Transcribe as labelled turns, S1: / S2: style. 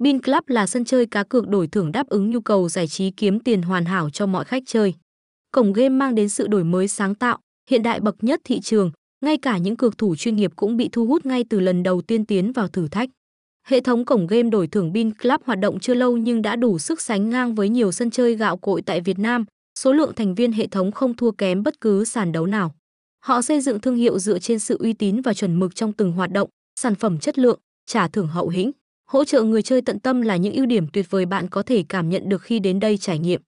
S1: Bin Club là sân chơi cá cược đổi thưởng đáp ứng nhu cầu giải trí kiếm tiền hoàn hảo cho mọi khách chơi. Cổng game mang đến sự đổi mới sáng tạo, hiện đại bậc nhất thị trường, ngay cả những cược thủ chuyên nghiệp cũng bị thu hút ngay từ lần đầu tiên tiến vào thử thách. Hệ thống cổng game đổi thưởng Bin Club hoạt động chưa lâu nhưng đã đủ sức sánh ngang với nhiều sân chơi gạo cội tại Việt Nam, số lượng thành viên hệ thống không thua kém bất cứ sàn đấu nào. Họ xây dựng thương hiệu dựa trên sự uy tín và chuẩn mực trong từng hoạt động, sản phẩm chất lượng, trả thưởng hậu hĩnh. Hỗ trợ người chơi tận tâm là những ưu điểm tuyệt vời bạn có thể cảm nhận được khi đến đây trải nghiệm.